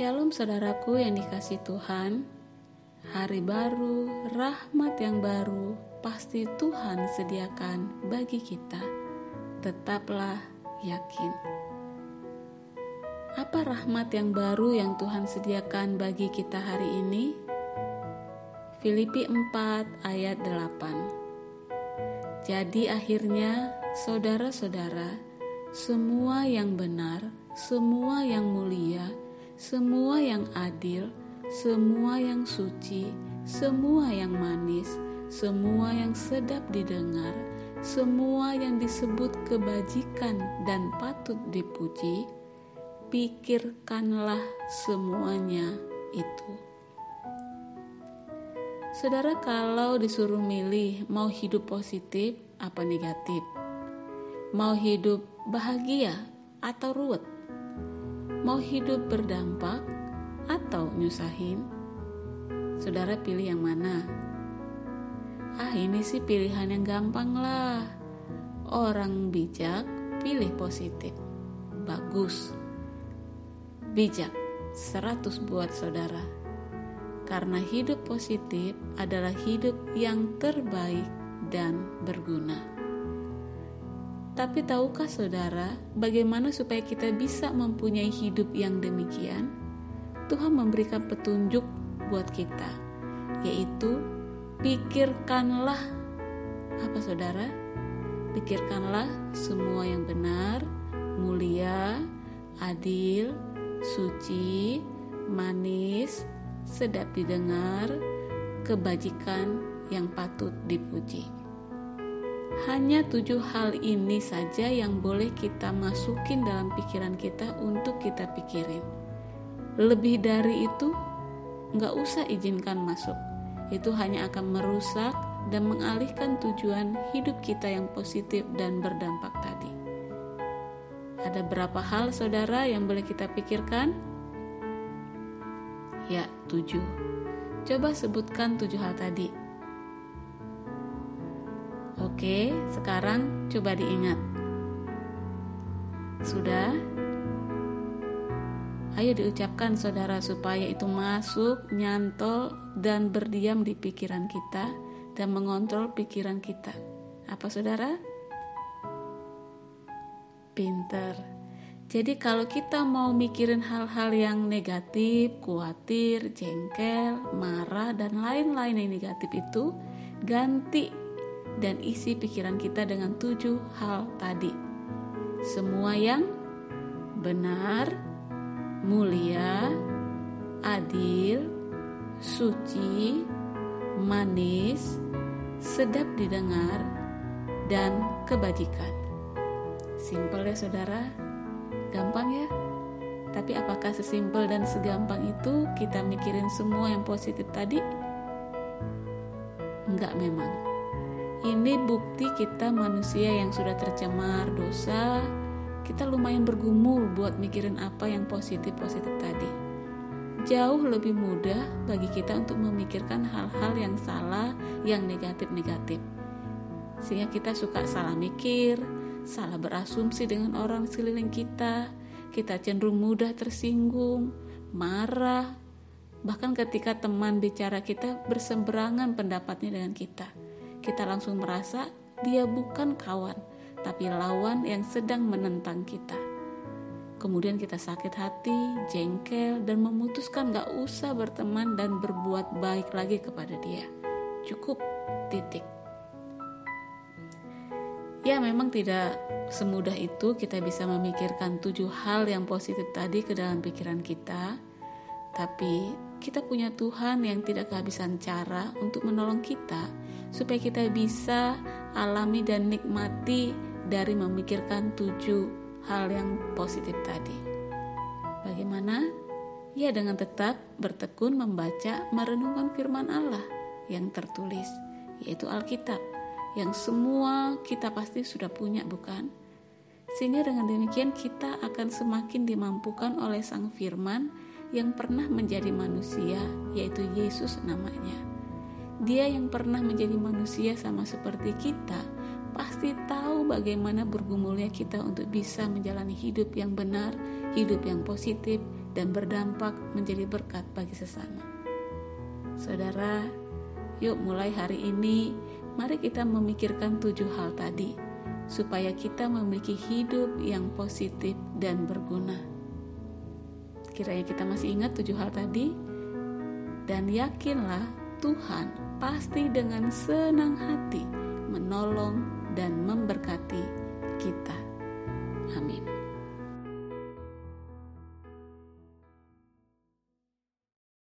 Shalom saudaraku yang dikasih Tuhan. Hari baru, rahmat yang baru Pasti Tuhan sediakan bagi kita. Tetaplah yakin. Apa rahmat yang baru yang Tuhan sediakan bagi kita hari ini? Filipi 4 ayat 8 Jadi akhirnya saudara-saudara Semua yang benar, semua yang mulia, semua yang adil, semua yang suci, semua yang manis, semua yang sedap didengar, semua yang disebut kebajikan dan patut dipuji, pikirkanlah semuanya itu. Saudara, kalau disuruh milih mau hidup positif apa negatif, mau hidup bahagia atau ruwet, Mau hidup berdampak atau nyusahin? Saudara pilih yang mana? Ah ini sih pilihan yang gampang lah. Orang bijak pilih positif. Bagus. Bijak 100 buat saudara. Karena hidup positif adalah hidup yang terbaik dan berguna. Tapi tahukah saudara, bagaimana supaya kita bisa mempunyai hidup yang demikian? Tuhan memberikan petunjuk buat kita, yaitu pikirkanlah apa saudara? Pikirkanlah semua yang benar, mulia, adil, suci, manis, sedap didengar, kebajikan yang patut dipuji. Hanya tujuh hal ini saja yang boleh kita masukin dalam pikiran kita untuk kita pikirin. Lebih dari itu, nggak usah izinkan masuk. Itu hanya akan merusak dan mengalihkan tujuan hidup kita yang positif dan berdampak tadi. Ada berapa hal saudara yang boleh kita pikirkan? Ya, tujuh. Coba sebutkan tujuh hal tadi. Oke, sekarang coba diingat. Sudah? Ayo diucapkan saudara supaya itu masuk, nyantol, dan berdiam di pikiran kita dan mengontrol pikiran kita. Apa saudara? Pinter. Jadi kalau kita mau mikirin hal-hal yang negatif, khawatir, jengkel, marah, dan lain-lain yang negatif itu, ganti dan isi pikiran kita dengan tujuh hal tadi. Semua yang benar, mulia, adil, suci, manis, sedap didengar, dan kebajikan. Simpel ya saudara, gampang ya. Tapi apakah sesimpel dan segampang itu kita mikirin semua yang positif tadi? Enggak memang. Ini bukti kita manusia yang sudah tercemar dosa. Kita lumayan bergumul buat mikirin apa yang positif-positif tadi. Jauh lebih mudah bagi kita untuk memikirkan hal-hal yang salah, yang negatif-negatif. Sehingga kita suka salah mikir, salah berasumsi dengan orang sekeliling kita. Kita cenderung mudah tersinggung, marah, bahkan ketika teman bicara kita berseberangan pendapatnya dengan kita kita langsung merasa dia bukan kawan, tapi lawan yang sedang menentang kita. Kemudian kita sakit hati, jengkel, dan memutuskan gak usah berteman dan berbuat baik lagi kepada dia. Cukup, titik. Ya memang tidak semudah itu kita bisa memikirkan tujuh hal yang positif tadi ke dalam pikiran kita. Tapi kita punya Tuhan yang tidak kehabisan cara untuk menolong kita supaya kita bisa alami dan nikmati dari memikirkan tujuh hal yang positif tadi. Bagaimana? Ya dengan tetap bertekun membaca merenungkan firman Allah yang tertulis, yaitu Alkitab, yang semua kita pasti sudah punya bukan? Sehingga dengan demikian kita akan semakin dimampukan oleh Sang Firman yang pernah menjadi manusia, yaitu Yesus namanya. Dia yang pernah menjadi manusia sama seperti kita, pasti tahu bagaimana bergumulnya kita untuk bisa menjalani hidup yang benar, hidup yang positif, dan berdampak menjadi berkat bagi sesama. Saudara, yuk mulai hari ini, mari kita memikirkan tujuh hal tadi, supaya kita memiliki hidup yang positif dan berguna. Kiranya kita masih ingat tujuh hal tadi, dan yakinlah Tuhan pasti dengan senang hati